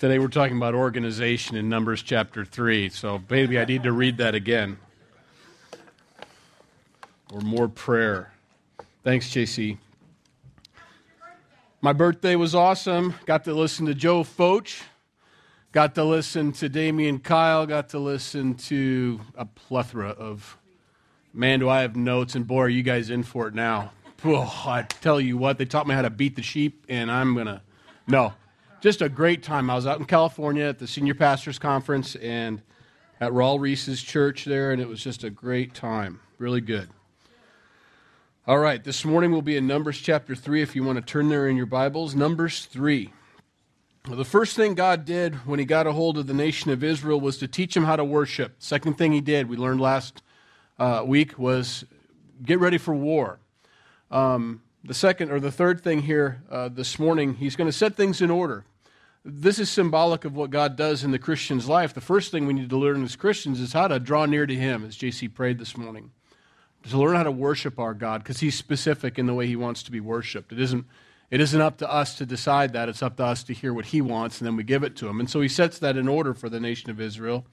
Today we're talking about organization in Numbers chapter 3, so maybe I need to read that again. Or more prayer. Thanks, JC. My birthday was awesome. Got to listen to Joe Focht. Got to listen to Damian Kyle. Got to listen to a plethora of. Man, do I have notes, and boy, are you guys in for it now. Oh, I tell you what, they taught me how to beat the sheep, and I'm going to. No, just a great time. I was out in California at the Senior Pastors Conference and at Raul Ries's church there, and it was just a great time. Really good. All right, this morning we'll be in Numbers chapter 3 if you want to turn there in your Bibles. Numbers 3. Well, the first thing God did when he got a hold of the nation of Israel was to teach them how to worship. Second thing he did, we learned last uh, week, was get ready for war. Um, the second or the third thing here uh, this morning, he's going to set things in order this is symbolic of what God does in the Christian's life. The first thing we need to learn as Christians is how to draw near to Him, as JC prayed this morning. To learn how to worship our God, because He's specific in the way He wants to be worshiped. It isn't, it isn't up to us to decide that, it's up to us to hear what He wants, and then we give it to Him. And so He sets that in order for the nation of Israel,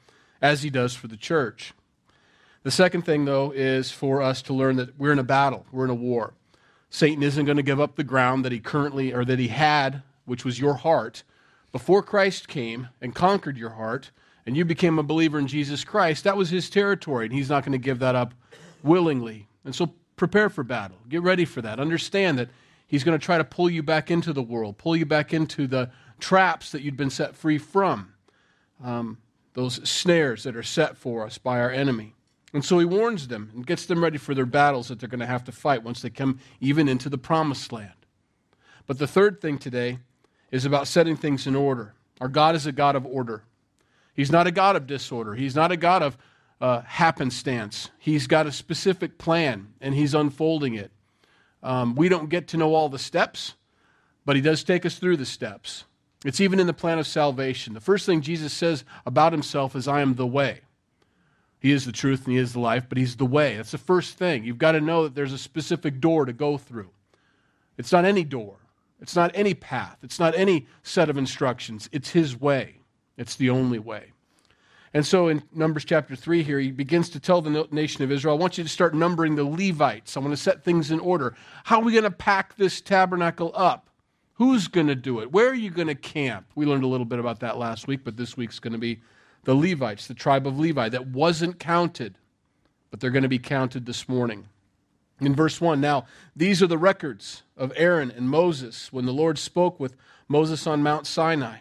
as He does for the church. The second thing, though, is for us to learn that we're in a battle, we're in a war. Satan isn't going to give up the ground that he currently, or that he had, which was your heart before Christ came and conquered your heart and you became a believer in Jesus Christ, that was his territory, and he's not going to give that up willingly. And so prepare for battle. Get ready for that. Understand that he's going to try to pull you back into the world, pull you back into the traps that you'd been set free from, um, those snares that are set for us by our enemy. And so he warns them and gets them ready for their battles that they're going to have to fight once they come even into the promised land. But the third thing today is about setting things in order. Our God is a God of order. He's not a God of disorder. He's not a God of uh, happenstance. He's got a specific plan, and He's unfolding it. Um, we don't get to know all the steps, but He does take us through the steps. It's even in the plan of salvation. The first thing Jesus says about Himself is, I am the way. He is the truth and He is the life, but He's the way. That's the first thing. You've got to know that there's a specific door to go through. It's not any door. It's not any path, it's not any set of instructions. It's His way, it's the only way. And so in Numbers chapter 3 here, he begins to tell the nation of Israel, I want you to start numbering the Levites. I want to set things in order. How are we going to pack this tabernacle up? Who's going to do it? Where are you going to camp? We learned a little bit about that last week, but this week's going to be the Levites, the tribe of Levi, that wasn't counted, but they're going to be counted this morning. In verse 1, now these are the records of Aaron and Moses when the Lord spoke with Moses on Mount Sinai.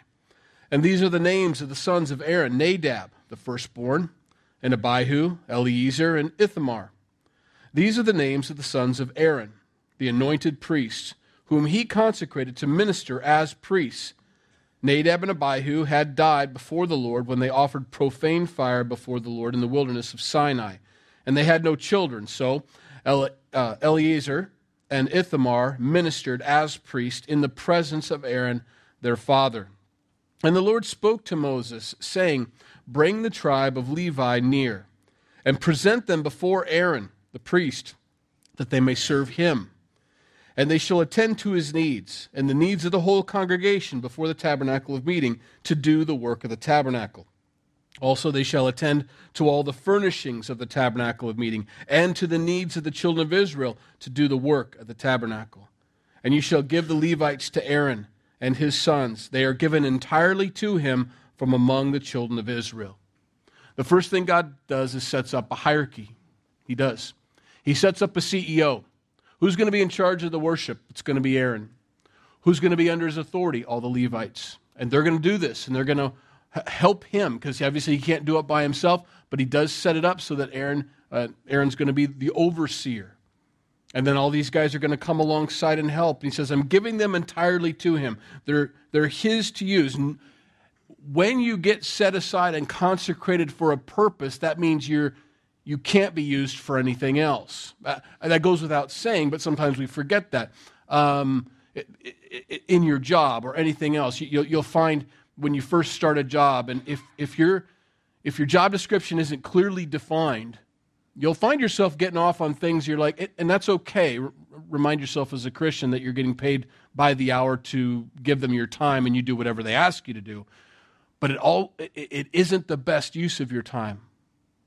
And these are the names of the sons of Aaron Nadab, the firstborn, and Abihu, Eleazar, and Ithamar. These are the names of the sons of Aaron, the anointed priests, whom he consecrated to minister as priests. Nadab and Abihu had died before the Lord when they offered profane fire before the Lord in the wilderness of Sinai, and they had no children. So uh, Eleazar and Ithamar ministered as priests in the presence of Aaron, their father. And the Lord spoke to Moses, saying, Bring the tribe of Levi near, and present them before Aaron, the priest, that they may serve him. And they shall attend to his needs, and the needs of the whole congregation before the tabernacle of meeting, to do the work of the tabernacle. Also, they shall attend to all the furnishings of the tabernacle of meeting, and to the needs of the children of Israel to do the work of the tabernacle. And you shall give the Levites to Aaron and his sons. They are given entirely to him from among the children of Israel. The first thing God does is sets up a hierarchy. He does. He sets up a CEO. Who's going to be in charge of the worship? It's going to be Aaron. Who's going to be under his authority? All the Levites. And they're going to do this, and they're going to help him because obviously he can't do it by himself, but he does set it up so that Aaron, uh, Aaron's going to be the overseer. And then all these guys are going to come alongside and help. And he says, I'm giving them entirely to him. They're, they're his to use. And when you get set aside and consecrated for a purpose, that means you're, you can't be used for anything else. Uh, that goes without saying, but sometimes we forget that. Um, in your job or anything else, you, you'll find when you first start a job. And if, if, your if your job description isn't clearly defined, you'll find yourself getting off on things you're like, and that's okay. remind yourself as a Christian that you're getting paid by the hour to give them your time and you do whatever they ask you to do. but it, all, it, it isn't the best use of your time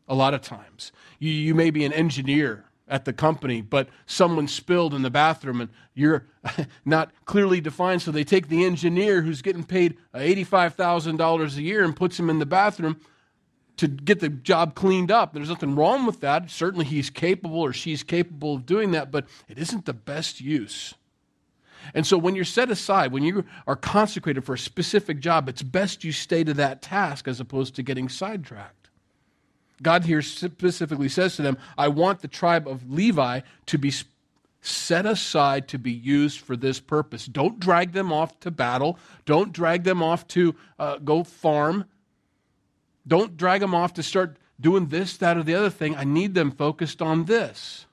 a lot of times. You, you may be an engineer at the company, but someone spilled in the bathroom and you're not clearly defined. So they take the engineer who's getting paid uh, $85,000 a year and puts him in the bathroom to get the job cleaned up. There's nothing wrong with that. Certainly he's capable or she's capable of doing that, but it isn't the best use. And so when you're set aside, when you are consecrated for a specific job, it's best you stay to that task as opposed to getting sidetracked. God here specifically says to them, I want the tribe of Levi to be set aside to be used for this purpose. Don't drag them off to battle. Don't drag them off to uh, go farm. Don't drag them off to start doing this, that, or the other thing. I need them focused on this.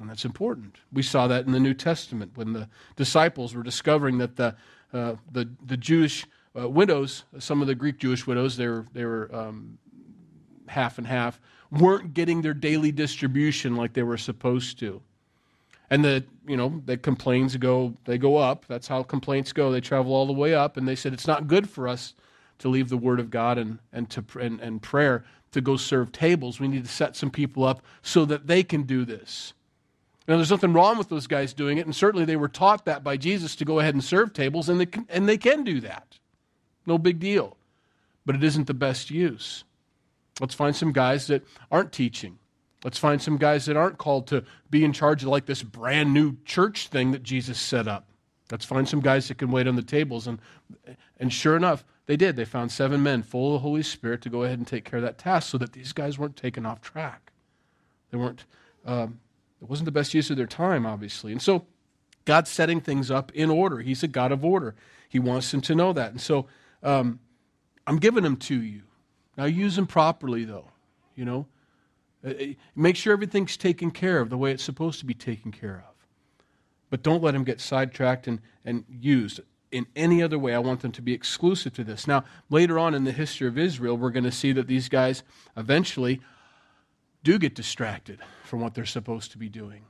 And that's important. We saw that in the New Testament when the disciples were discovering that the, uh, the, the Jewish uh, widows, some of the Greek Jewish widows, they were, they were um, half and half, weren't getting their daily distribution like they were supposed to. And the, you know, the complaints go, they go up. That's how complaints go. They travel all the way up. And they said, it's not good for us to leave the Word of God and, and, to, and, and prayer to go serve tables. We need to set some people up so that they can do this. Now, there's nothing wrong with those guys doing it, and certainly they were taught that by Jesus to go ahead and serve tables, and they can, and they can do that. No big deal. But it isn't the best use. Let's find some guys that aren't teaching. Let's find some guys that aren't called to be in charge of like this brand new church thing that Jesus set up. Let's find some guys that can wait on the tables. And, and sure enough, they did. They found seven men full of the Holy Spirit to go ahead and take care of that task so that these guys weren't taken off track. They weren't, um, it wasn't the best use of their time, obviously. And so God's setting things up in order. He's a God of order. He wants them to know that. And so um, I'm giving them to you. Now, use them properly, though. You know, uh, uh, make sure everything's taken care of the way it's supposed to be taken care of. But don't let them get sidetracked and, and used in any other way. I want them to be exclusive to this. Now, later on in the history of Israel, we're going to see that these guys eventually do get distracted from what they're supposed to be doing.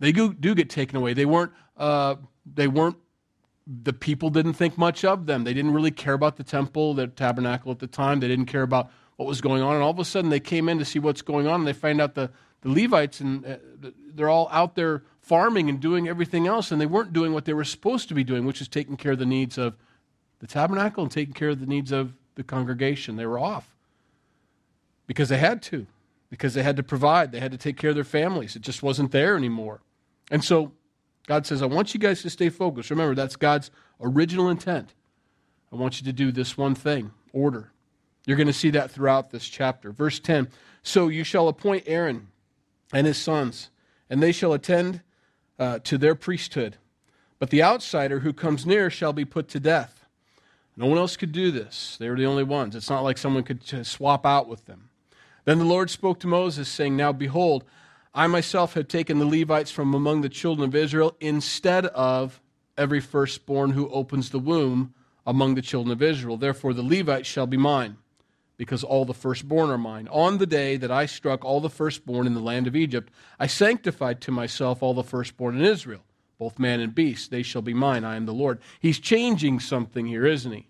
They do, do get taken away. They weren't, uh, they weren't the people didn't think much of them. They didn't really care about the temple, the tabernacle at the time. They didn't care about what was going on. And all of a sudden, they came in to see what's going on, and they find out the, the Levites and uh, they're all out there farming and doing everything else, and they weren't doing what they were supposed to be doing, which is taking care of the needs of the tabernacle and taking care of the needs of the congregation. They were off because they had to, because they had to provide, they had to take care of their families. It just wasn't there anymore. And so God says, I want you guys to stay focused. Remember, that's God's original intent. I want you to do this one thing order. You're going to see that throughout this chapter. Verse 10 So you shall appoint Aaron and his sons, and they shall attend uh, to their priesthood. But the outsider who comes near shall be put to death. No one else could do this. They were the only ones. It's not like someone could swap out with them. Then the Lord spoke to Moses, saying, Now behold, I myself have taken the Levites from among the children of Israel instead of every firstborn who opens the womb among the children of Israel. Therefore, the Levites shall be mine, because all the firstborn are mine. On the day that I struck all the firstborn in the land of Egypt, I sanctified to myself all the firstborn in Israel, both man and beast. They shall be mine. I am the Lord. He's changing something here, isn't he?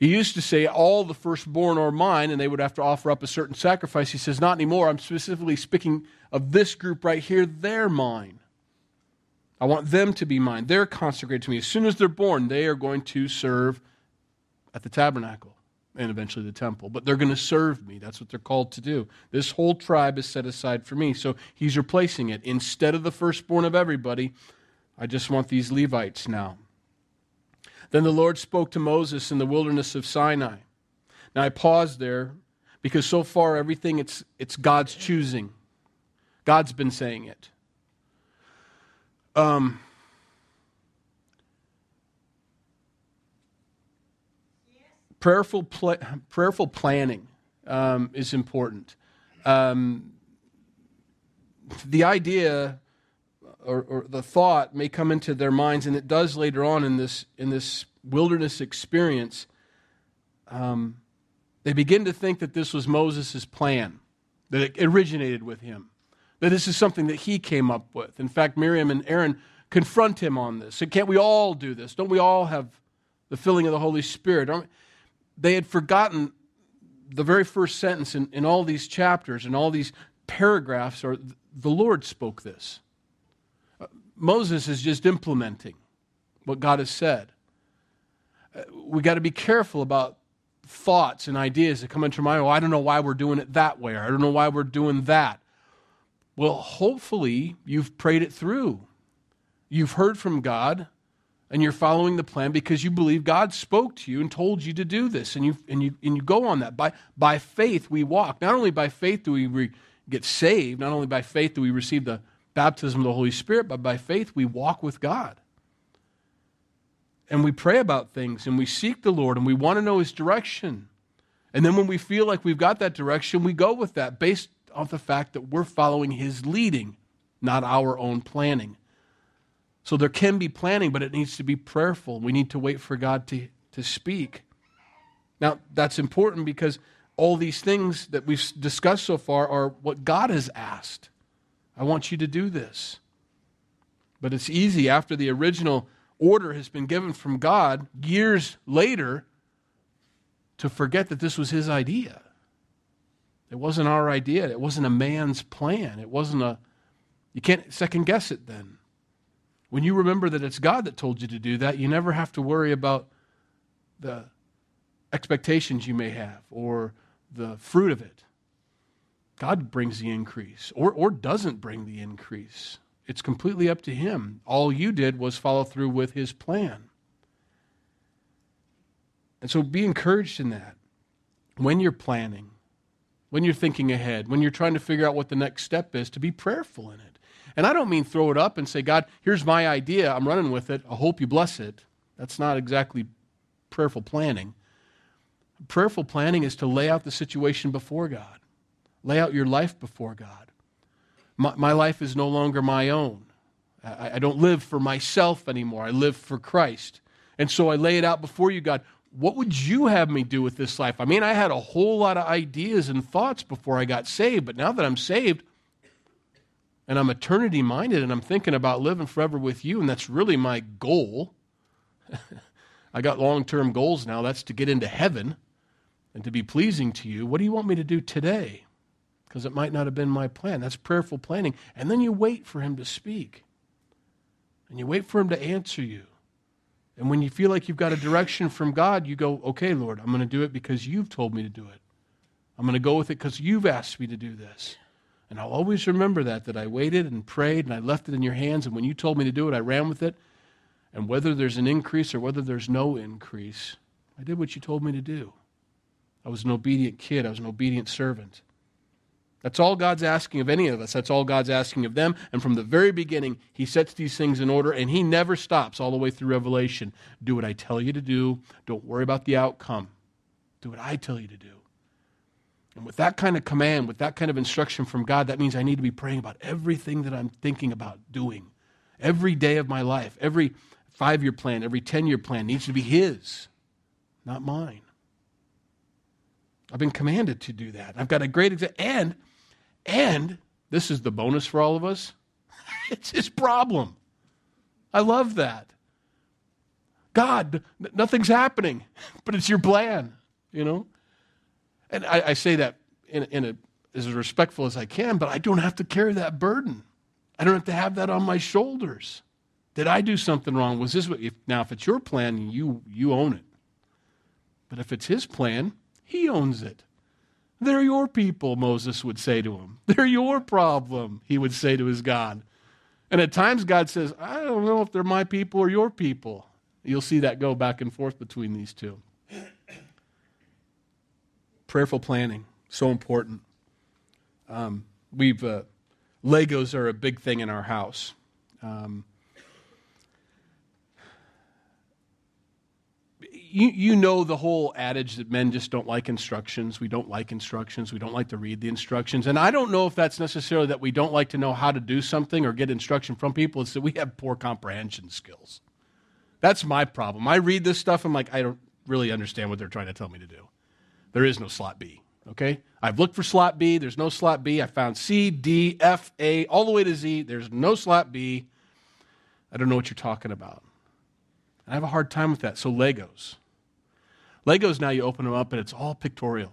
He used to say, All the firstborn are mine, and they would have to offer up a certain sacrifice. He says, Not anymore. I'm specifically speaking of this group right here. They're mine. I want them to be mine. They're consecrated to me. As soon as they're born, they are going to serve at the tabernacle and eventually the temple. But they're going to serve me. That's what they're called to do. This whole tribe is set aside for me. So he's replacing it. Instead of the firstborn of everybody, I just want these Levites now. Then the Lord spoke to Moses in the wilderness of Sinai. Now I pause there because so far everything it's, it's God's choosing. God's been saying it. Um, prayerful, pl- prayerful planning um, is important. Um, the idea or, or, the thought may come into their minds, and it does later on in this, in this wilderness experience. Um, they begin to think that this was Moses' plan, that it originated with him, that this is something that he came up with. In fact, Miriam and Aaron confront him on this. So can't we all do this? Don't we all have the filling of the Holy Spirit. They had forgotten the very first sentence in, in all these chapters and all these paragraphs are the Lord spoke this. Moses is just implementing what God has said. Uh, we got to be careful about thoughts and ideas that come into our mind. Oh, I don't know why we're doing it that way, or I don't know why we're doing that. Well, hopefully you've prayed it through. You've heard from God and you're following the plan because you believe God spoke to you and told you to do this, and you and you and you go on that. By by faith we walk. Not only by faith do we re, get saved, not only by faith do we receive the baptism of the Holy Spirit, but by faith we walk with God. And we pray about things and we seek the Lord and we want to know his direction. And then when we feel like we've got that direction, we go with that based on the fact that we're following his leading, not our own planning. So there can be planning, but it needs to be prayerful. We need to wait for God to, to speak. Now, that's important because all these things that we've discussed so far are what God has asked. I want you to do this. But it's easy after the original order has been given from God years later to forget that this was His idea. It wasn't our idea. It wasn't a man's plan. It wasn't a, you can't second guess it then. When you remember that it's God that told you to do that, you never have to worry about the expectations you may have or the fruit of it. God brings the increase or, or doesn't bring the increase. It's completely up to Him. All you did was follow through with His plan. And so be encouraged in that. When you're planning, when you're thinking ahead, when you're trying to figure out what the next step is, to be prayerful in it. And I don't mean throw it up and say, God, here's my idea. I'm running with it. I hope you bless it. That's not exactly prayerful planning. Prayerful planning is to lay out the situation before God, lay out your life before God. My, my life is no longer my own. I, I don't live for myself anymore. I live for Christ. And so I lay it out before you, God. What would you have me do with this life? I mean, I had a whole lot of ideas and thoughts before I got saved, but now that I'm saved, and I'm eternity minded and I'm thinking about living forever with you, and that's really my goal. I got long term goals now. That's to get into heaven and to be pleasing to you. What do you want me to do today? Because it might not have been my plan. That's prayerful planning. And then you wait for Him to speak, and you wait for Him to answer you. And when you feel like you've got a direction from God, you go, okay, Lord, I'm going to do it because you've told me to do it. I'm going to go with it because you've asked me to do this. And I'll always remember that, that I waited and prayed and I left it in your hands. And when you told me to do it, I ran with it. And whether there's an increase or whether there's no increase, I did what you told me to do. I was an obedient kid, I was an obedient servant. That's all God's asking of any of us. That's all God's asking of them. And from the very beginning, He sets these things in order, and He never stops all the way through Revelation. Do what I tell you to do. Don't worry about the outcome. Do what I tell you to do. And with that kind of command, with that kind of instruction from God, that means I need to be praying about everything that I'm thinking about doing. Every day of my life, every five year plan, every 10 year plan needs to be His, not mine. I've been commanded to do that. I've got a great example. And, and this is the bonus for all of us it's His problem. I love that. God, nothing's happening, but it's your plan, you know? And I, I say that in, in a, as respectful as I can, but I don't have to carry that burden. I don't have to have that on my shoulders. Did I do something wrong? Was this what, if, now? If it's your plan, you you own it. But if it's his plan, he owns it. They're your people, Moses would say to him. They're your problem, he would say to his God. And at times, God says, I don't know if they're my people or your people. You'll see that go back and forth between these two prayerful planning, so important. Um, we've uh, Legos are a big thing in our house. Um, you, you know the whole adage that men just don't like instructions. We don't like instructions. We don't like to read the instructions. And I don't know if that's necessarily that we don't like to know how to do something or get instruction from people. It's that we have poor comprehension skills. That's my problem. I read this stuff, I'm like, I don't really understand what they're trying to tell me to do. There is no slot B. Okay? I've looked for slot B. There's no slot B. I found C, D, F, A, all the way to Z. There's no slot B. I don't know what you're talking about. I have a hard time with that. So, Legos. Legos, now you open them up and it's all pictorial.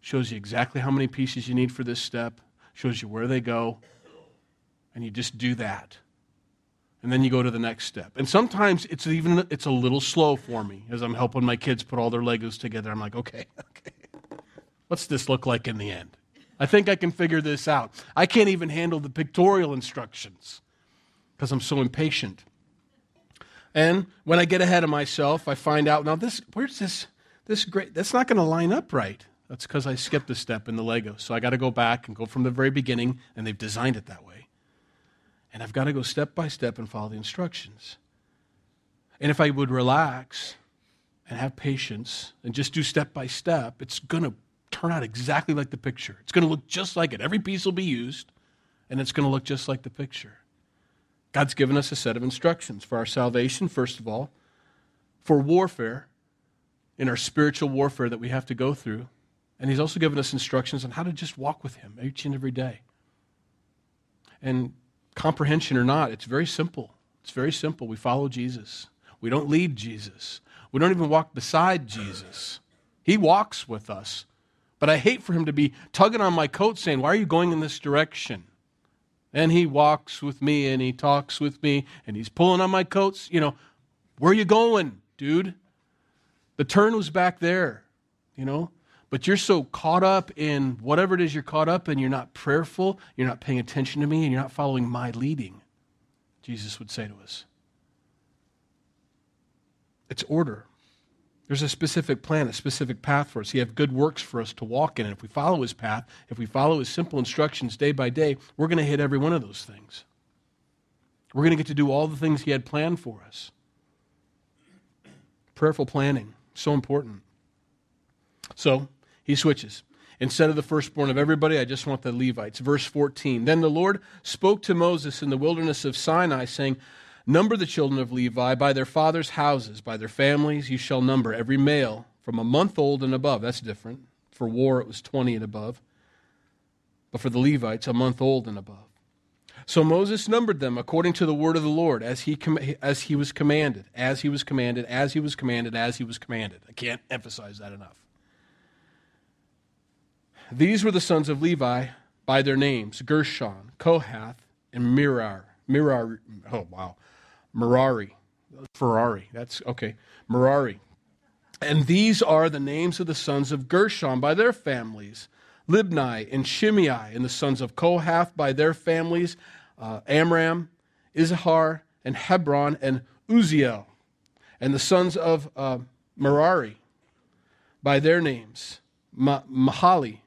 Shows you exactly how many pieces you need for this step, shows you where they go, and you just do that. And then you go to the next step. And sometimes it's even it's a little slow for me as I'm helping my kids put all their Legos together. I'm like, okay, okay. What's this look like in the end? I think I can figure this out. I can't even handle the pictorial instructions because I'm so impatient. And when I get ahead of myself, I find out now this where's this this great that's not going to line up right. That's because I skipped a step in the Lego. So I got to go back and go from the very beginning, and they've designed it that way. And I've got to go step by step and follow the instructions. And if I would relax and have patience and just do step by step, it's going to turn out exactly like the picture. It's going to look just like it. Every piece will be used, and it's going to look just like the picture. God's given us a set of instructions for our salvation, first of all, for warfare, in our spiritual warfare that we have to go through. And He's also given us instructions on how to just walk with Him each and every day. And comprehension or not, it's very simple. It's very simple. We follow Jesus, we don't lead Jesus, we don't even walk beside Jesus. He walks with us. But I hate for Him to be tugging on my coat saying, Why are you going in this direction? And he walks with me and he talks with me and he's pulling on my coats. You know, where you going, dude? The turn was back there, you know? But you're so caught up in whatever it is you're caught up in, you're not prayerful, you're not paying attention to me, and you're not following my leading, Jesus would say to us. It's order. There's a specific plan, a specific path for us. He has good works for us to walk in. And if we follow his path, if we follow his simple instructions day by day, we're going to hit every one of those things. We're going to get to do all the things he had planned for us. Prayerful planning, so important. So he switches. Instead of the firstborn of everybody, I just want the Levites. Verse 14. Then the Lord spoke to Moses in the wilderness of Sinai, saying, Number the children of Levi by their fathers' houses, by their families, you shall number every male from a month old and above. That's different. For war, it was 20 and above. But for the Levites, a month old and above. So Moses numbered them according to the word of the Lord, as he, com- as he was commanded, as he was commanded, as he was commanded, as he was commanded. I can't emphasize that enough. These were the sons of Levi by their names Gershon, Kohath, and Mirar. Mirar, oh wow. Merari. Ferrari. That's okay. Merari. And these are the names of the sons of Gershon by their families Libni and Shimei, and the sons of Kohath by their families uh, Amram, Izhar, and Hebron, and Uziel. And the sons of uh, Merari by their names Ma- Mahali,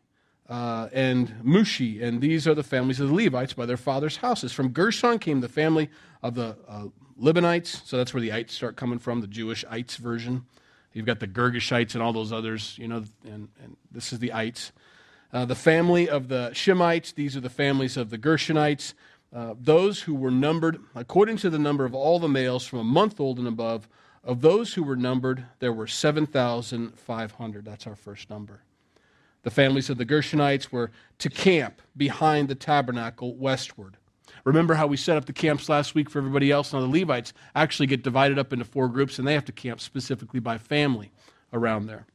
uh, and Mushi, and these are the families of the Levites by their fathers' houses. From Gershon came the family of the uh, Libanites, so that's where the ites start coming from, the Jewish ites version. You've got the Girgashites and all those others, you know, and, and this is the ites. Uh, the family of the Shemites, these are the families of the Gershonites. Uh, those who were numbered, according to the number of all the males from a month old and above, of those who were numbered, there were 7,500. That's our first number. The families of the Gershonites were to camp behind the tabernacle westward. Remember how we set up the camps last week for everybody else? Now, the Levites actually get divided up into four groups, and they have to camp specifically by family around there.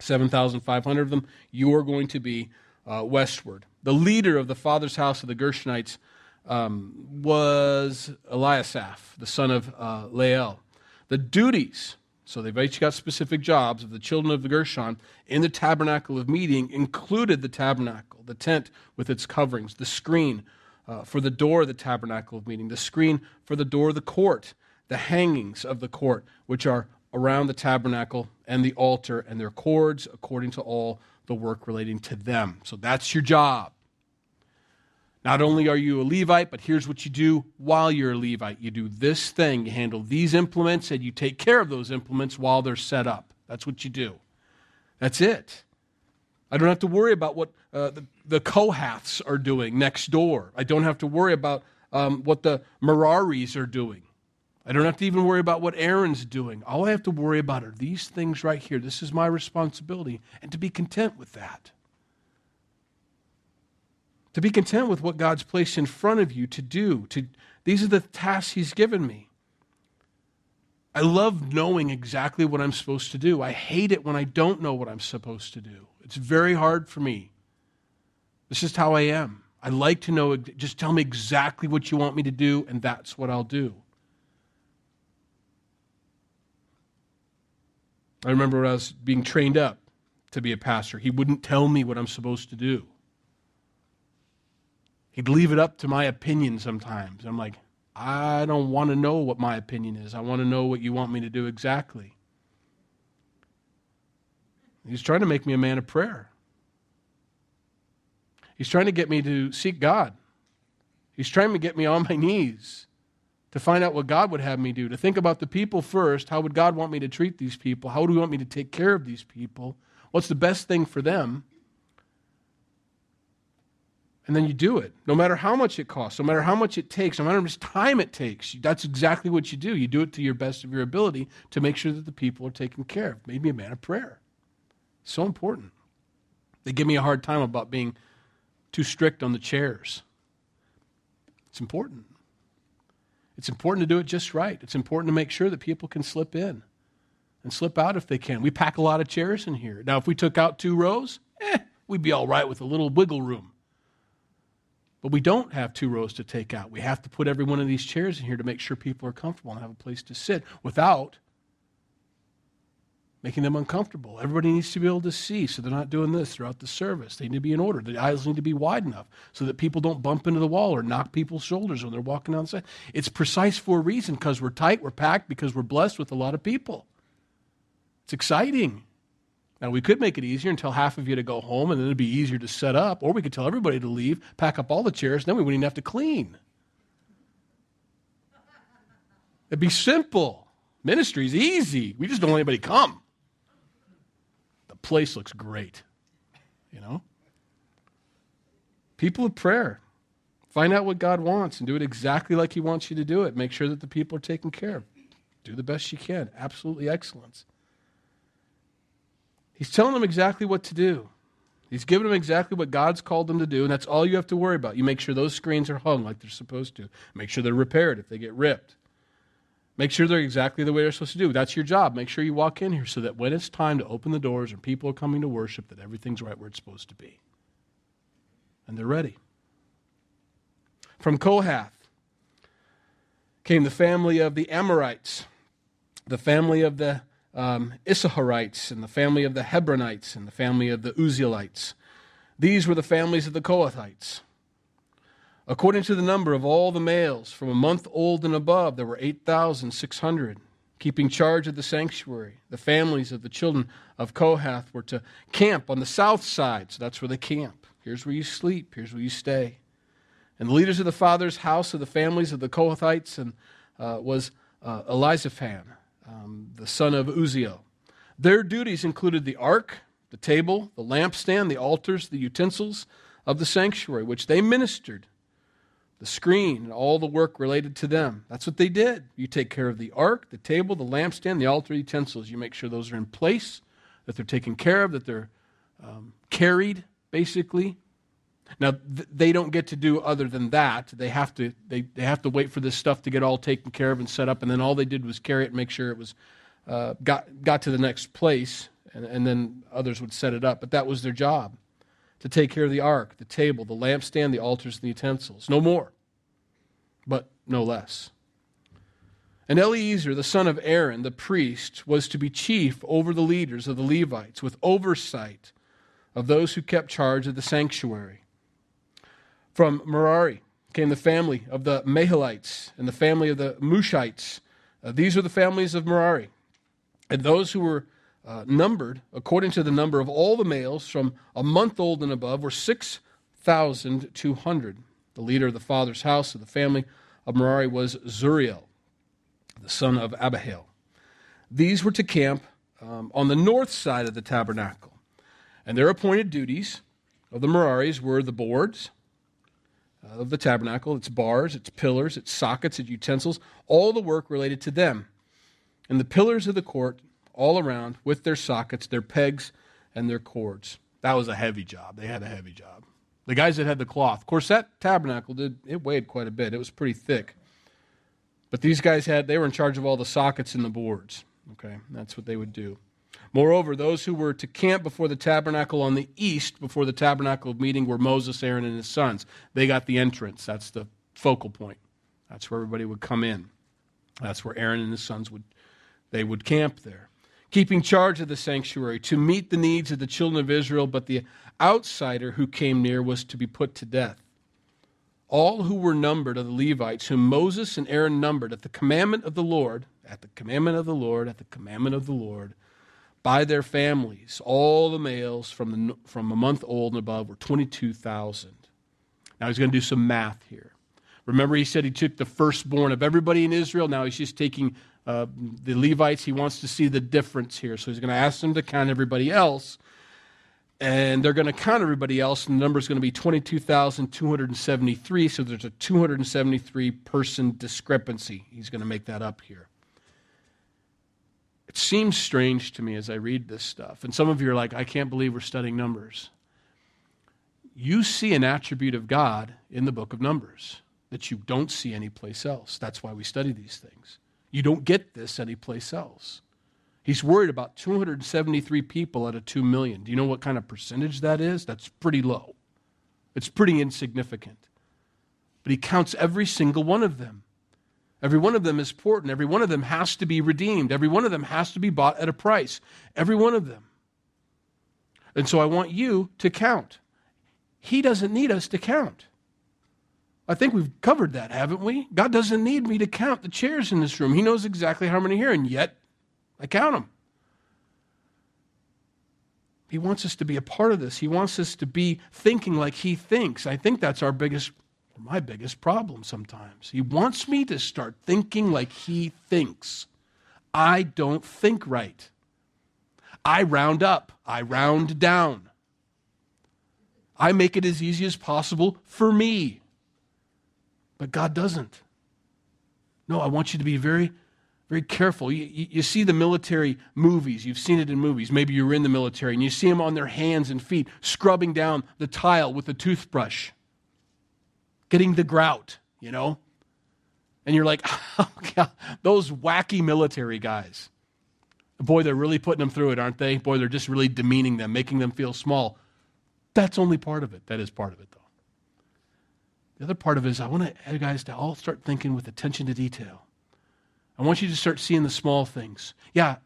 7,500 of them, you are going to be uh, westward. The leader of the father's house of the Gershonites um, was Eliasaph, the son of uh, Lael. The duties, so they've each got specific jobs, of the children of the Gershon in the tabernacle of meeting included the tabernacle, the tent with its coverings, the screen uh, for the door of the tabernacle of meeting, the screen for the door of the court, the hangings of the court, which are around the tabernacle and the altar, and their cords according to all the work relating to them. So that's your job. Not only are you a Levite, but here's what you do while you're a Levite. You do this thing, you handle these implements, and you take care of those implements while they're set up. That's what you do. That's it. I don't have to worry about what uh, the, the Kohaths are doing next door. I don't have to worry about um, what the Meraris are doing. I don't have to even worry about what Aaron's doing. All I have to worry about are these things right here. This is my responsibility, and to be content with that. To be content with what God's placed in front of you to do. To, these are the tasks He's given me. I love knowing exactly what I'm supposed to do. I hate it when I don't know what I'm supposed to do. It's very hard for me. This is how I am. I like to know, just tell me exactly what you want me to do, and that's what I'll do. I remember when I was being trained up to be a pastor, he wouldn't tell me what I'm supposed to do. He'd leave it up to my opinion sometimes. I'm like, I don't want to know what my opinion is. I want to know what you want me to do exactly. He's trying to make me a man of prayer. He's trying to get me to seek God. He's trying to get me on my knees to find out what God would have me do, to think about the people first. How would God want me to treat these people? How do He want me to take care of these people? What's the best thing for them? And then you do it, no matter how much it costs, no matter how much it takes, no matter how much time it takes. That's exactly what you do. You do it to your best of your ability to make sure that the people are taken care of. Made me a man of prayer. So important. They give me a hard time about being too strict on the chairs. It's important. It's important to do it just right. It's important to make sure that people can slip in and slip out if they can. We pack a lot of chairs in here. Now, if we took out two rows, eh, we'd be all right with a little wiggle room. But we don't have two rows to take out. We have to put every one of these chairs in here to make sure people are comfortable and have a place to sit without making them uncomfortable. Everybody needs to be able to see, so they're not doing this throughout the service. They need to be in order. The aisles need to be wide enough so that people don't bump into the wall or knock people's shoulders when they're walking down the side. It's precise for a reason because we're tight, we're packed, because we're blessed with a lot of people. It's exciting. Now, we could make it easier and tell half of you to go home, and then it'd be easier to set up, or we could tell everybody to leave, pack up all the chairs, and then we wouldn't even have to clean. It'd be simple. Ministry's easy. We just don't let anybody come place looks great. You know? People of prayer. Find out what God wants and do it exactly like He wants you to do it. Make sure that the people are taken care of. Do the best you can. Absolutely excellence. He's telling them exactly what to do. He's giving them exactly what God's called them to do, and that's all you have to worry about. You make sure those screens are hung like they're supposed to. Make sure they're repaired if they get ripped. Make sure they're exactly the way they're supposed to do. That's your job. Make sure you walk in here so that when it's time to open the doors and people are coming to worship, that everything's right where it's supposed to be. And they're ready. From Kohath came the family of the Amorites, the family of the um, Issacharites, and the family of the Hebronites, and the family of the Uzzielites. These were the families of the Kohathites. According to the number of all the males from a month old and above, there were 8,600. Keeping charge of the sanctuary, the families of the children of Kohath were to camp on the south side. So that's where they camp. Here's where you sleep, here's where you stay. And the leaders of the father's house of the families of the Kohathites and, uh, was uh, Elizaphan, um, the son of Uzziel. Their duties included the ark, the table, the lampstand, the altars, the utensils of the sanctuary, which they ministered the screen, and all the work related to them. That's what they did. You take care of the ark, the table, the lampstand, the altar utensils. You make sure those are in place, that they're taken care of, that they're um, carried, basically. Now th- they don't get to do other than that. They have to they, they have to wait for this stuff to get all taken care of and set up, and then all they did was carry it and make sure it was uh, got got to the next place, and, and then others would set it up. But that was their job to take care of the ark, the table, the lampstand, the altars, and the utensils. No more but no less. And Eleazar, the son of Aaron, the priest, was to be chief over the leaders of the Levites, with oversight of those who kept charge of the sanctuary. From Merari came the family of the Mahalites and the family of the Mushites. Uh, these are the families of Merari. And those who were uh, numbered, according to the number of all the males from a month old and above, were 6,200. The leader of the father's house of the family of Merari was Zuriel, the son of Abihail. These were to camp um, on the north side of the tabernacle. And their appointed duties of the Meraris were the boards uh, of the tabernacle, its bars, its pillars, its sockets, its utensils, all the work related to them. And the pillars of the court all around with their sockets, their pegs, and their cords. That was a heavy job. They had a heavy job. The guys that had the cloth. Of course, that tabernacle did it weighed quite a bit. It was pretty thick. But these guys had, they were in charge of all the sockets in the boards. Okay, that's what they would do. Moreover, those who were to camp before the tabernacle on the east, before the tabernacle of meeting, were Moses, Aaron, and his sons. They got the entrance. That's the focal point. That's where everybody would come in. That's where Aaron and his sons would they would camp there. Keeping charge of the sanctuary to meet the needs of the children of Israel, but the outsider who came near was to be put to death. All who were numbered of the Levites, whom Moses and Aaron numbered at the commandment of the Lord, at the commandment of the Lord, at the commandment of the Lord, by their families, all the males from, the, from a month old and above were 22,000. Now he's going to do some math here. Remember, he said he took the firstborn of everybody in Israel. Now he's just taking uh, the Levites. He wants to see the difference here. So he's going to ask them to count everybody else. And they're going to count everybody else, and the number is going to be 22,273. So there's a 273 person discrepancy. He's going to make that up here. It seems strange to me as I read this stuff. And some of you are like, I can't believe we're studying numbers. You see an attribute of God in the book of Numbers that you don't see anyplace else. That's why we study these things. You don't get this anyplace else. He's worried about 273 people out of 2 million. Do you know what kind of percentage that is? That's pretty low. It's pretty insignificant. But he counts every single one of them. Every one of them is important. Every one of them has to be redeemed. Every one of them has to be bought at a price. Every one of them. And so I want you to count. He doesn't need us to count. I think we've covered that, haven't we? God doesn't need me to count the chairs in this room. He knows exactly how many here, and yet I count them. He wants us to be a part of this. He wants us to be thinking like He thinks. I think that's our biggest my biggest problem sometimes. He wants me to start thinking like he thinks. I don't think right. I round up, I round down. I make it as easy as possible for me. But God doesn't. No, I want you to be very, very careful. You, you, see the military movies, you've seen it in movies. Maybe you're in the military, and you see them on their hands and feet scrubbing down the tile with a toothbrush getting the grout, you know? And you're like, oh, God, those wacky military guys. Boy, they're really putting them through it, aren't they? Boy, they're just really demeaning them, making them feel small. That's only part of it. That is part of it, though. The other part of it is I want you guys to all start thinking with attention to detail. I want you to start seeing the small things. Yeah,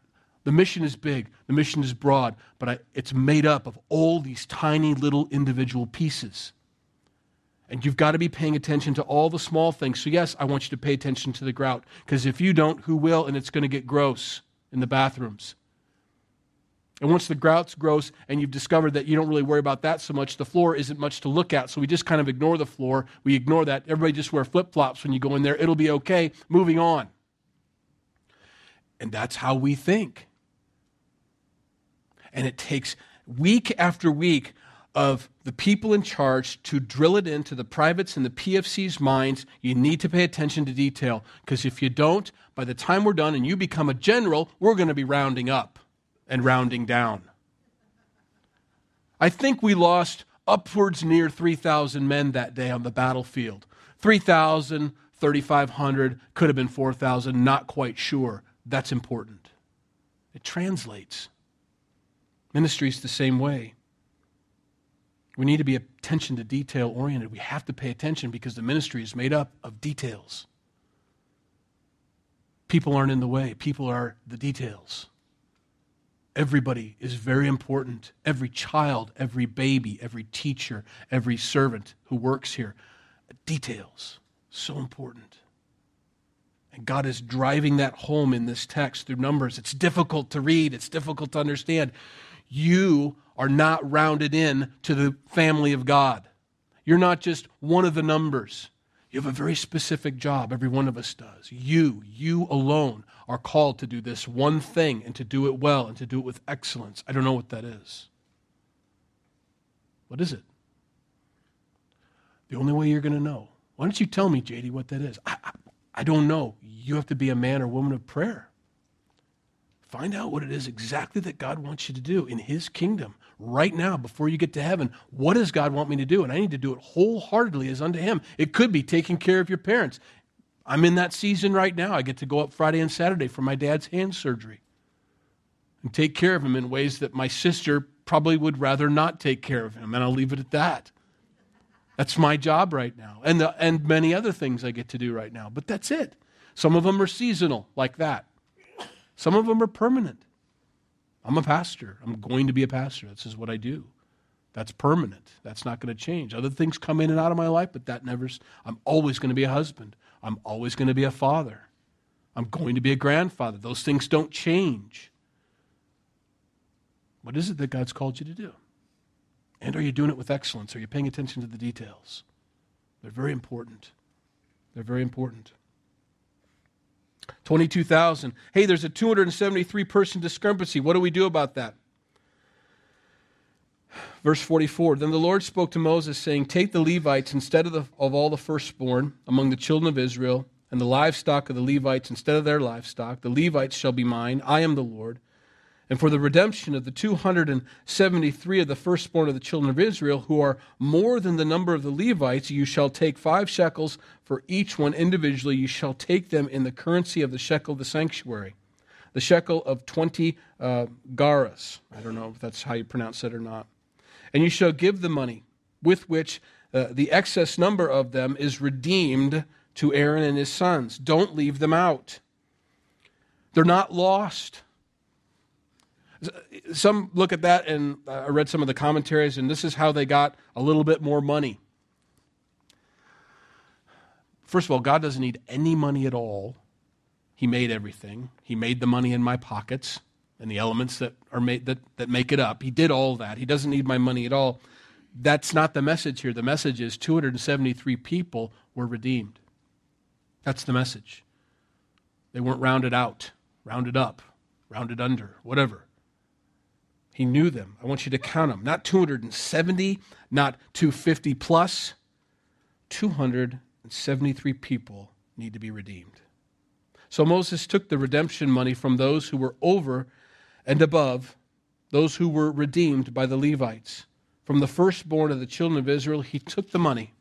the mission is big, the mission is broad, but I, it's made up of all these tiny little individual pieces. And you've got to be paying attention to all the small things. So, yes, I want you to pay attention to the grout. Because if you don't, who will? And it's going to get gross in the bathrooms. And once the grout's gross and you've discovered that you don't really worry about that so much, the floor isn't much to look at. So we just kind of ignore the floor. We ignore that. Everybody just wear flip flops when you go in there. It'll be okay. Moving on. And that's how we think. And it takes week after week of the people in charge to drill it into the privates and the PFC's minds. You need to pay attention to detail because if you don't, by the time we're done and you become a general, we're going to be rounding up and rounding down. I think we lost upwards near 3,000 men that day on the battlefield. 3,000, 3,500, could have been 4,000, not quite sure. That's important. It translates. Ministry is the same way. We need to be attention to detail oriented. We have to pay attention because the ministry is made up of details. People aren't in the way, people are the details. Everybody is very important. Every child, every baby, every teacher, every servant who works here. Details. So important. And God is driving that home in this text through numbers. It's difficult to read, it's difficult to understand. You are not rounded in to the family of God. You're not just one of the numbers. You have a very specific job, every one of us does. You, you alone, are called to do this one thing and to do it well and to do it with excellence. I don't know what that is. What is it? The only way you're going to know. Why don't you tell me, JD, what that is? I, I, I don't know. You have to be a man or woman of prayer. Find out what it is exactly that God wants you to do in His kingdom right now before you get to heaven. What does God want me to do? And I need to do it wholeheartedly as unto Him. It could be taking care of your parents. I'm in that season right now. I get to go up Friday and Saturday for my dad's hand surgery and take care of him in ways that my sister probably would rather not take care of him, and I'll leave it at that. That's my job right now, and, the, and many other things I get to do right now, but that's it. Some of them are seasonal, like that. Some of them are permanent. I'm a pastor. I'm going to be a pastor. This is what I do. That's permanent. That's not going to change. Other things come in and out of my life, but that never. I'm always going to be a husband. I'm always going to be a father. I'm going to be a grandfather. Those things don't change. What is it that God's called you to do? And are you doing it with excellence? Are you paying attention to the details? They're very important. They're very important. 22,000. Hey, there's a 273 person discrepancy. What do we do about that? Verse 44 Then the Lord spoke to Moses, saying, Take the Levites instead of, the, of all the firstborn among the children of Israel, and the livestock of the Levites instead of their livestock. The Levites shall be mine. I am the Lord. And for the redemption of the 273 of the firstborn of the children of Israel, who are more than the number of the Levites, you shall take five shekels for each one individually. You shall take them in the currency of the shekel of the sanctuary, the shekel of 20 uh, gerahs. I don't know if that's how you pronounce it or not and you shall give the money with which uh, the excess number of them is redeemed to Aaron and his sons. Don't leave them out. They're not lost. Some look at that, and uh, I read some of the commentaries, and this is how they got a little bit more money. First of all, God doesn't need any money at all. He made everything. He made the money in my pockets and the elements that are made that, that make it up. He did all that. He doesn't need my money at all. That's not the message here. The message is 273 people were redeemed. That's the message. They weren't rounded out, rounded up, rounded under, whatever. He knew them. I want you to count them. Not 270, not 250 plus. 273 people need to be redeemed. So Moses took the redemption money from those who were over and above those who were redeemed by the Levites. From the firstborn of the children of Israel, he took the money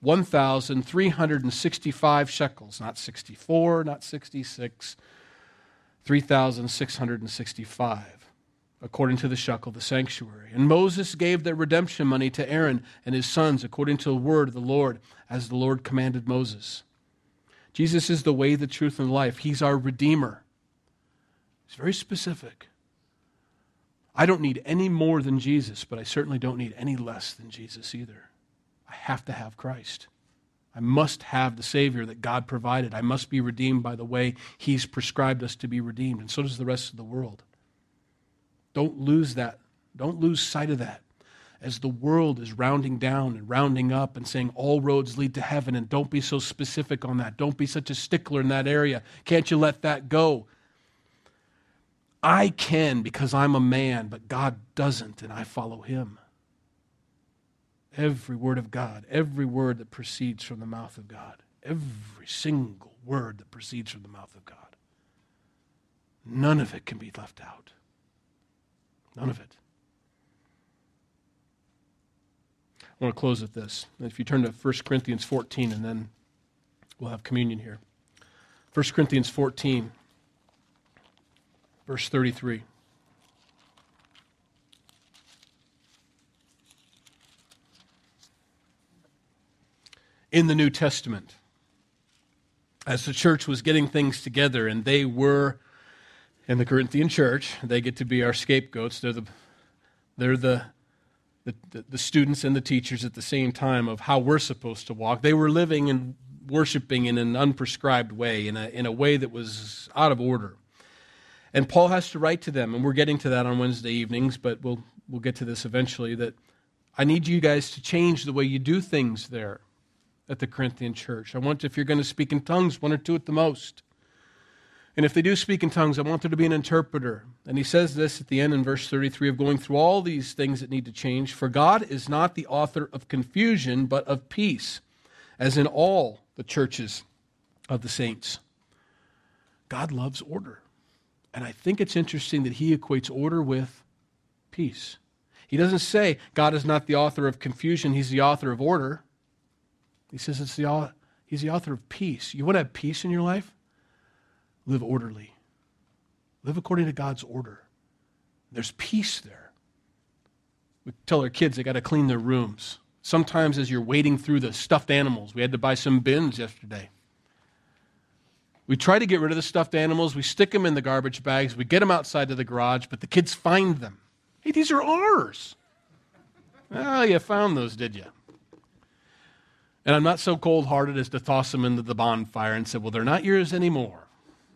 1,365 shekels, not 64, not 66, 3,665, according to the shekel the sanctuary. And Moses gave the redemption money to Aaron and his sons, according to the word of the Lord, as the Lord commanded Moses. Jesus is the way, the truth, and life. He's our Redeemer. It's very specific. I don't need any more than Jesus, but I certainly don't need any less than Jesus either. I have to have Christ. I must have the Savior that God provided. I must be redeemed by the way He's prescribed us to be redeemed, and so does the rest of the world. Don't lose that. Don't lose sight of that. As the world is rounding down and rounding up and saying all roads lead to heaven, and don't be so specific on that. Don't be such a stickler in that area. Can't you let that go? I can because I'm a man, but God doesn't, and I follow him. Every word of God, every word that proceeds from the mouth of God, every single word that proceeds from the mouth of God. None of it can be left out. None of it. I want to close with this. If you turn to 1 Corinthians 14, and then we'll have communion here. 1 Corinthians 14. Verse 33. In the New Testament, as the church was getting things together, and they were in the Corinthian church, they get to be our scapegoats. They're the, they're the, the, the, students and the teachers at the same time of how we're supposed to walk. They were living and worshiping in an unprescribed way, in a, in a way that was out of order. And Paul has to write to them, and we're getting to that on Wednesday evenings, but we'll, we'll get to this eventually, that I need you guys to change the way you do things there at the Corinthian church. I want, if you're going to speak in tongues, one or two at the most. And if they do speak in tongues, I want there to be an interpreter. And he says this at the end in verse 33 of going through all these things that need to change. For God is not the author of confusion, but of peace, as in all the churches of the saints. God loves order. And I think it's interesting that he equates order with peace. He doesn't say God is not the author of confusion, he's the author of order. He says it's the He's the author of peace. You want to have peace in your life? Live orderly. Live according to God's order. There's peace there. We tell our kids they got to clean their rooms. Sometimes, as you're wading through the stuffed animals, we had to buy some bins yesterday. We try to get rid of the stuffed animals. We stick them in the garbage bags. We get them outside to the garage, but the kids find them. Hey, these are ours. Oh, you found those, did you? And I'm not so cold hearted as to toss them into the bonfire and say, well, they're not yours anymore.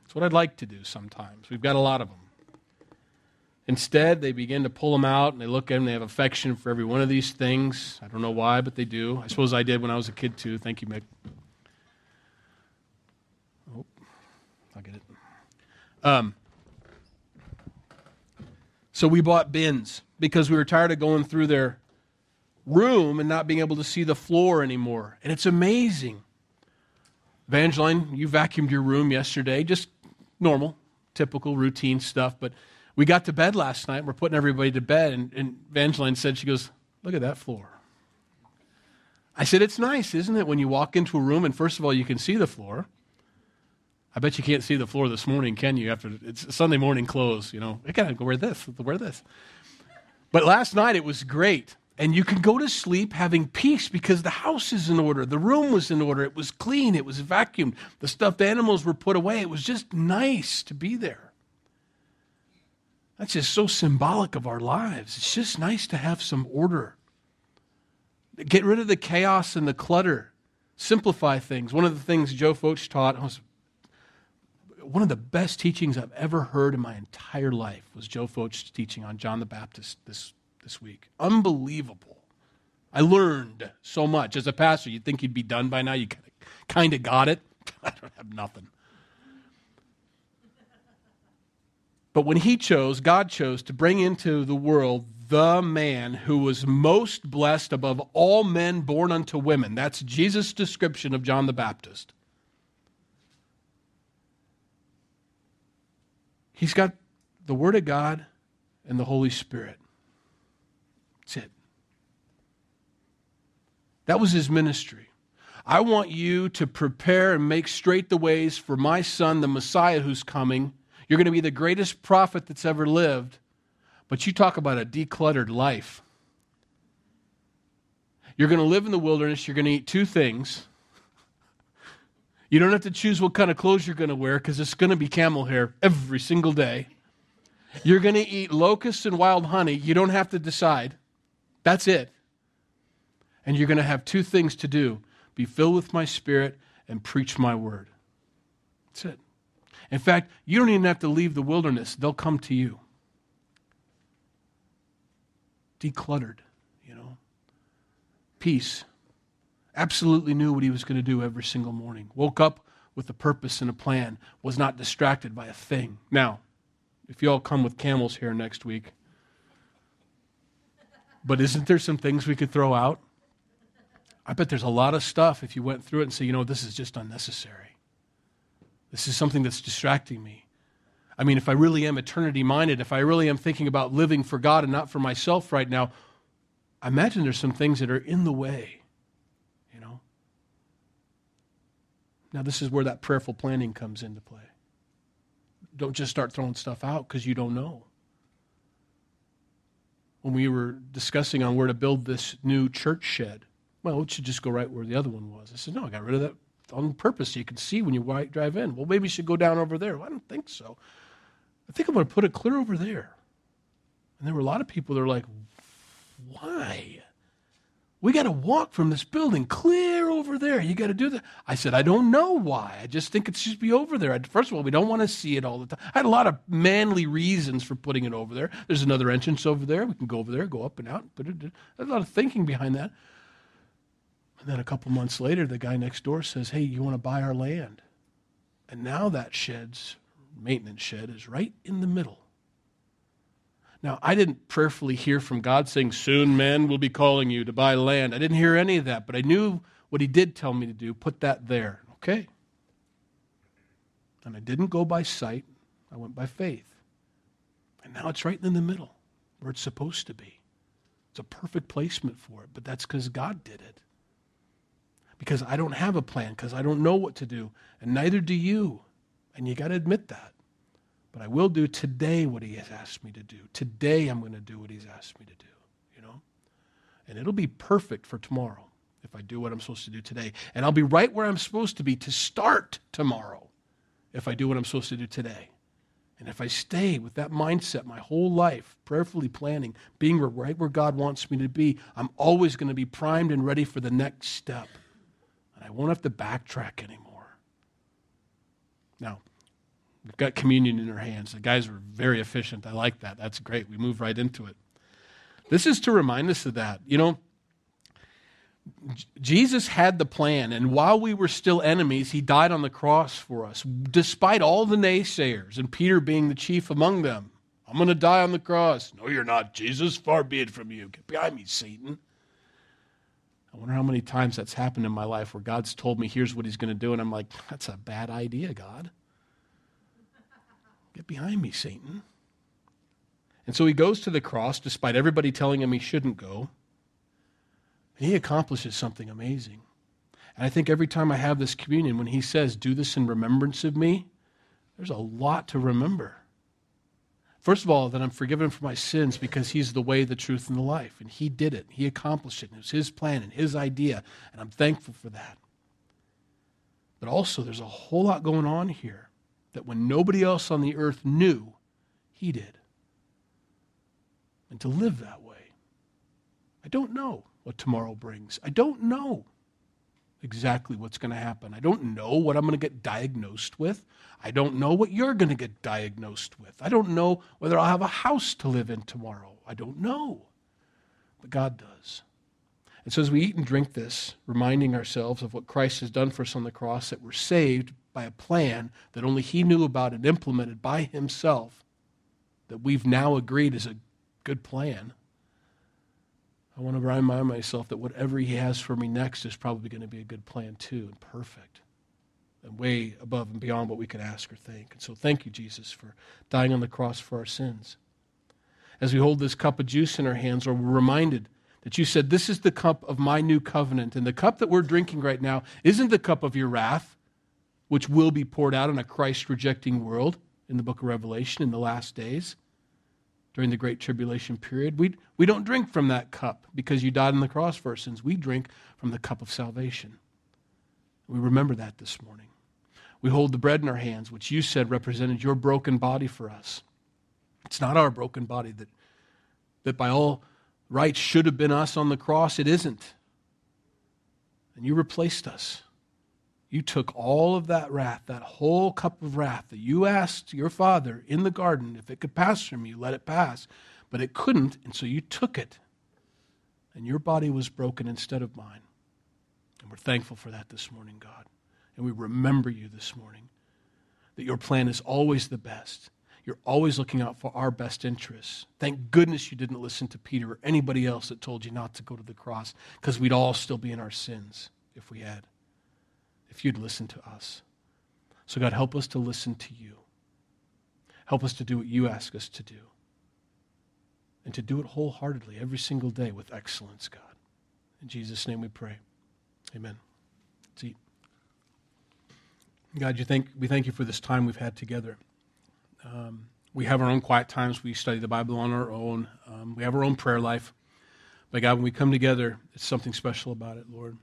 That's what I'd like to do sometimes. We've got a lot of them. Instead, they begin to pull them out and they look at them. They have affection for every one of these things. I don't know why, but they do. I suppose I did when I was a kid, too. Thank you, Mick. Oh, I'll get it. Um, so we bought bins because we were tired of going through their room and not being able to see the floor anymore. And it's amazing. Evangeline, you vacuumed your room yesterday, just normal, typical, routine stuff. But we got to bed last night. We're putting everybody to bed. And, and Evangeline said, she goes, Look at that floor. I said, It's nice, isn't it, when you walk into a room and first of all, you can see the floor. I bet you can't see the floor this morning, can you? After it's Sunday morning clothes, you know, I gotta go wear this, wear this. But last night it was great. And you can go to sleep having peace because the house is in order. The room was in order. It was clean. It was vacuumed. The stuffed animals were put away. It was just nice to be there. That's just so symbolic of our lives. It's just nice to have some order. Get rid of the chaos and the clutter. Simplify things. One of the things Joe Focht taught was one of the best teachings I've ever heard in my entire life was Joe Focht's teaching on John the Baptist this this week. Unbelievable. I learned so much. As a pastor, you'd think you'd be done by now. You kind of got it. I don't have nothing. But when he chose, God chose to bring into the world the man who was most blessed above all men born unto women. That's Jesus' description of John the Baptist. He's got the Word of God and the Holy Spirit. That's it. That was his ministry. I want you to prepare and make straight the ways for my son, the Messiah who's coming. You're going to be the greatest prophet that's ever lived. But you talk about a decluttered life. You're going to live in the wilderness. You're going to eat two things. You don't have to choose what kind of clothes you're going to wear because it's going to be camel hair every single day. You're going to eat locusts and wild honey. You don't have to decide. That's it. And you're going to have two things to do be filled with my spirit and preach my word. That's it. In fact, you don't even have to leave the wilderness, they'll come to you. Decluttered, you know. Peace. Absolutely knew what he was going to do every single morning. Woke up with a purpose and a plan, was not distracted by a thing. Now, if you all come with camels here next week, but isn't there some things we could throw out? I bet there's a lot of stuff if you went through it and say, you know, this is just unnecessary. This is something that's distracting me. I mean, if I really am eternity minded, if I really am thinking about living for God and not for myself right now, I imagine there's some things that are in the way, you know. Now, this is where that prayerful planning comes into play. Don't just start throwing stuff out because you don't know when we were discussing on where to build this new church shed. Well, it should just go right where the other one was. I said, no, I got rid of that on purpose so you can see when you drive in. Well, maybe you should go down over there. Well, I don't think so. I think I'm going to put it clear over there. And there were a lot of people that are like, why? We got to walk from this building clear over there. You got to do that. I said, I don't know why. I just think it should be over there. First of all, we don't want to see it all the time. I had a lot of manly reasons for putting it over there. There's another entrance over there. We can go over there, go up and out. But there's a lot of thinking behind that. And then a couple months later, the guy next door says, Hey, you want to buy our land? And now that shed's maintenance shed is right in the middle now, I didn't prayerfully hear from God saying, Soon men will be calling you to buy land. I didn't hear any of that, but I knew what He did tell me to do put that there. Okay. And I didn't go by sight, I went by faith. And now it's right in the middle where it's supposed to be. It's a perfect placement for it, but that's because God did it. because I don't have a plan, because I don't know what to do, and neither do you. And you got to admit that. But I will do today what he has asked me to do. Today I'm going to do what he's asked me to do, you know? And it'll be perfect for tomorrow if I do what I'm supposed to do today. And I'll be right where I'm supposed to be to start tomorrow if I do what I'm supposed to do today. And if I stay with that mindset my whole life, prayerfully planning, being right where God wants me to be, I'm always going to be primed and ready for the next step. And I won't have to backtrack anymore. Now, we've got communion in our hands. The guys were very efficient. I like that. That's great. We move right into it. This is to remind us of that. You know, Jesus had the plan, and while we were still enemies, he died on the cross for us, despite all the naysayers, and Peter being the chief among them. I'm going to die on the cross. No, you're not, Jesus. Far be it from you. Get behind me, Satan. I wonder how many times that's happened in my life where God's told me, here's what he's going to do, and I'm like, that's a bad idea, God. Get behind me, Satan. And so he goes to the cross despite everybody telling him he shouldn't go. And he accomplishes something amazing. And I think every time I have this communion, when he says, Do this in remembrance of me, there's a lot to remember. First of all, that I'm forgiven for my sins because he's the way, the truth, and the life. And he did it. He accomplished it. And it was his plan and his idea. And I'm thankful for that. But also, there's a whole lot going on here that when nobody else on the earth knew, he did. And to live that way. I don't know what tomorrow brings. I don't know exactly what's going to happen. I don't know what I'm going to get diagnosed with. I don't know what you're going to get diagnosed with. I don't know whether I'll have a house to live in tomorrow. I don't know. But God does. And so as we eat and drink this, reminding ourselves of what Christ has done for us on the cross, that we're saved by a plan that only He knew about and implemented by Himself, that we've now agreed is a good plan I want to remind myself that whatever He has for me next is probably going to be a good plan too and perfect and way above and beyond what we could ask or think. And so thank you, Jesus, for dying on the cross for our sins. As we hold this cup of juice in our hands, or we're reminded that you said, This is the cup of my new covenant. And the cup that we're drinking right now isn't the cup of your wrath, which will be poured out on a Christ rejecting world in the book of Revelation in the last days during the Great Tribulation period. We, we don't drink from that cup because you died on the cross for our sins. We drink from the cup of salvation. We remember that this morning. We hold the bread in our hands, which you said represented your broken body for us. It's not our broken body that, that by all rights should have been us on the cross. It isn't. And you replaced us. You took all of that wrath, that whole cup of wrath that you asked your father in the garden if it could pass from you, let it pass. But it couldn't, and so you took it. And your body was broken instead of mine. And we're thankful for that this morning, God. And we remember you this morning that your plan is always the best. You're always looking out for our best interests. Thank goodness you didn't listen to Peter or anybody else that told you not to go to the cross because we'd all still be in our sins if we had if you'd listen to us. So, God, help us to listen to you. Help us to do what you ask us to do. And to do it wholeheartedly every single day with excellence, God. In Jesus' name we pray. Amen. Let's eat. God, you thank, we thank you for this time we've had together. Um, we have our own quiet times. We study the Bible on our own. Um, we have our own prayer life. But God, when we come together, it's something special about it, Lord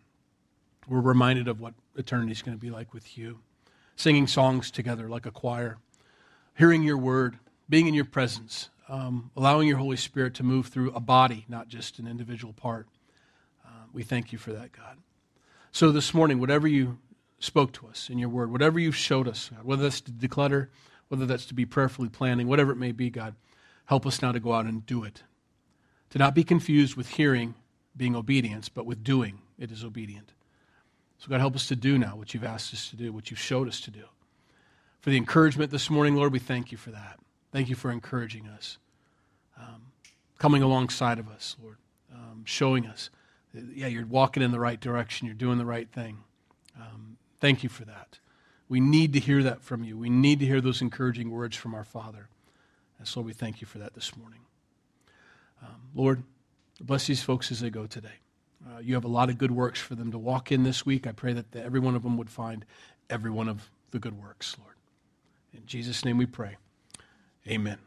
we're reminded of what eternity is going to be like with you. Singing songs together like a choir, hearing your word, being in your presence, um, allowing your Holy Spirit to move through a body, not just an individual part. Uh, we thank you for that, God. So this morning, whatever you spoke to us in your word, whatever you showed us, God, whether that's to declutter, whether that's to be prayerfully planning, whatever it may be, God, help us now to go out and do it. To not be confused with hearing being obedience, but with doing it is obedient. So, God, help us to do now what you've asked us to do, what you've showed us to do. For the encouragement this morning, Lord, we thank you for that. Thank you for encouraging us, um, coming alongside of us, Lord, um, showing us, that, yeah, you're walking in the right direction, you're doing the right thing. Um, thank you for that. We need to hear that from you. We need to hear those encouraging words from our Father. And so we thank you for that this morning. Um, Lord, bless these folks as they go today. Uh, you have a lot of good works for them to walk in this week. I pray that the, every one of them would find every one of the good works, Lord. In Jesus' name we pray. Amen.